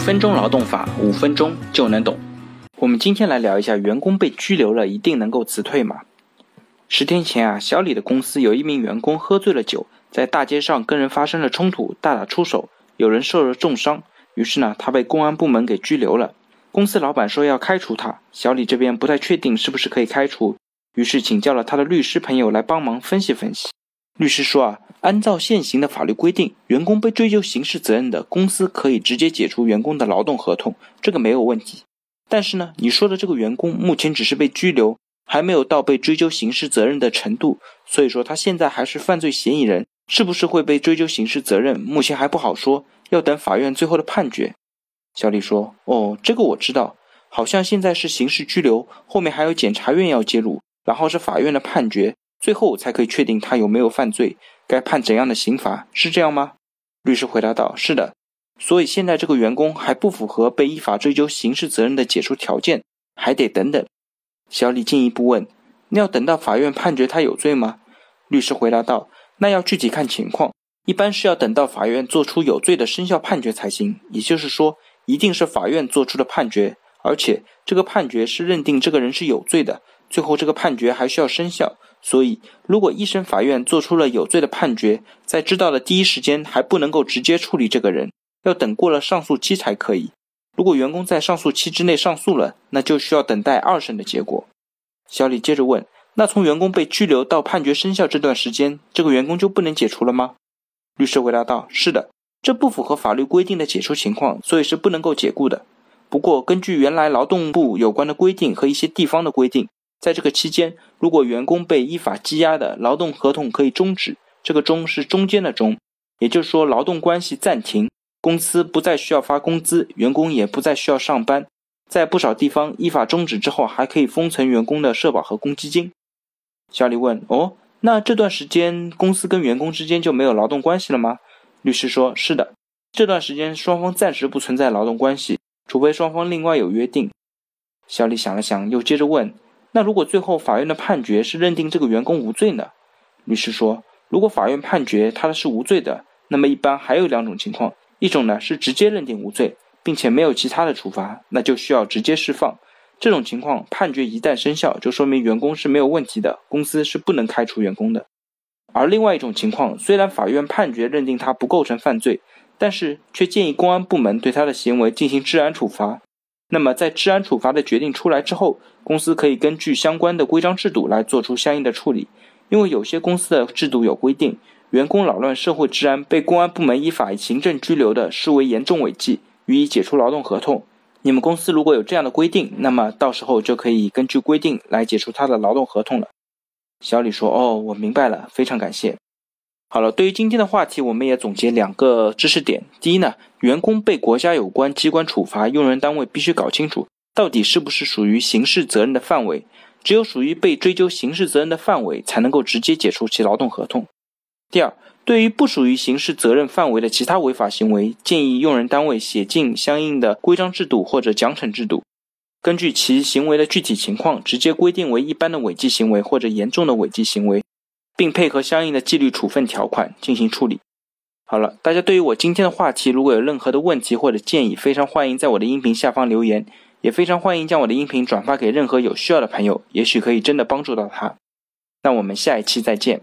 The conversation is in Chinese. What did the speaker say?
分钟劳动法，五分钟就能懂。我们今天来聊一下，员工被拘留了，一定能够辞退吗？十天前啊，小李的公司有一名员工喝醉了酒，在大街上跟人发生了冲突，大打出手，有人受了重伤。于是呢，他被公安部门给拘留了。公司老板说要开除他，小李这边不太确定是不是可以开除，于是请教了他的律师朋友来帮忙分析分析。律师说啊，按照现行的法律规定，员工被追究刑事责任的，公司可以直接解除员工的劳动合同，这个没有问题。但是呢，你说的这个员工目前只是被拘留，还没有到被追究刑事责任的程度，所以说他现在还是犯罪嫌疑人，是不是会被追究刑事责任，目前还不好说，要等法院最后的判决。小李说：“哦，这个我知道，好像现在是刑事拘留，后面还有检察院要介入，然后是法院的判决，最后才可以确定他有没有犯罪，该判怎样的刑罚，是这样吗？”律师回答道：“是的。”所以现在这个员工还不符合被依法追究刑事责任的解除条件，还得等等。小李进一步问：“那要等到法院判决他有罪吗？”律师回答道：“那要具体看情况，一般是要等到法院做出有罪的生效判决才行。也就是说，一定是法院做出的判决，而且这个判决是认定这个人是有罪的，最后这个判决还需要生效。所以，如果一审法院做出了有罪的判决，在知道的第一时间还不能够直接处理这个人。”要等过了上诉期才可以。如果员工在上诉期之内上诉了，那就需要等待二审的结果。小李接着问：“那从员工被拘留到判决生效这段时间，这个员工就不能解除了吗？”律师回答道：“是的，这不符合法律规定的解除情况，所以是不能够解雇的。不过，根据原来劳动部有关的规定和一些地方的规定，在这个期间，如果员工被依法羁押的，劳动合同可以终止。这个‘终’是中间的‘终’，也就是说，劳动关系暂停。”公司不再需要发工资，员工也不再需要上班。在不少地方，依法终止之后，还可以封存员工的社保和公积金。小李问：“哦，那这段时间公司跟员工之间就没有劳动关系了吗？”律师说：“是的，这段时间双方暂时不存在劳动关系，除非双方另外有约定。”小李想了想，又接着问：“那如果最后法院的判决是认定这个员工无罪呢？”律师说：“如果法院判决他的是无罪的，那么一般还有两种情况。”一种呢是直接认定无罪，并且没有其他的处罚，那就需要直接释放。这种情况判决一旦生效，就说明员工是没有问题的，公司是不能开除员工的。而另外一种情况，虽然法院判决认定他不构成犯罪，但是却建议公安部门对他的行为进行治安处罚。那么在治安处罚的决定出来之后，公司可以根据相关的规章制度来做出相应的处理，因为有些公司的制度有规定。员工扰乱社会治安，被公安部门依法行政拘留的，视为严重违纪，予以解除劳动合同。你们公司如果有这样的规定，那么到时候就可以根据规定来解除他的劳动合同了。小李说：“哦，我明白了，非常感谢。”好了，对于今天的话题，我们也总结两个知识点。第一呢，员工被国家有关机关处罚，用人单位必须搞清楚到底是不是属于刑事责任的范围，只有属于被追究刑事责任的范围，才能够直接解除其劳动合同。第二，对于不属于刑事责任范围的其他违法行为，建议用人单位写进相应的规章制度或者奖惩制度，根据其行为的具体情况，直接规定为一般的违纪行为或者严重的违纪行为，并配合相应的纪律处分条款进行处理。好了，大家对于我今天的话题，如果有任何的问题或者建议，非常欢迎在我的音频下方留言，也非常欢迎将我的音频转发给任何有需要的朋友，也许可以真的帮助到他。那我们下一期再见。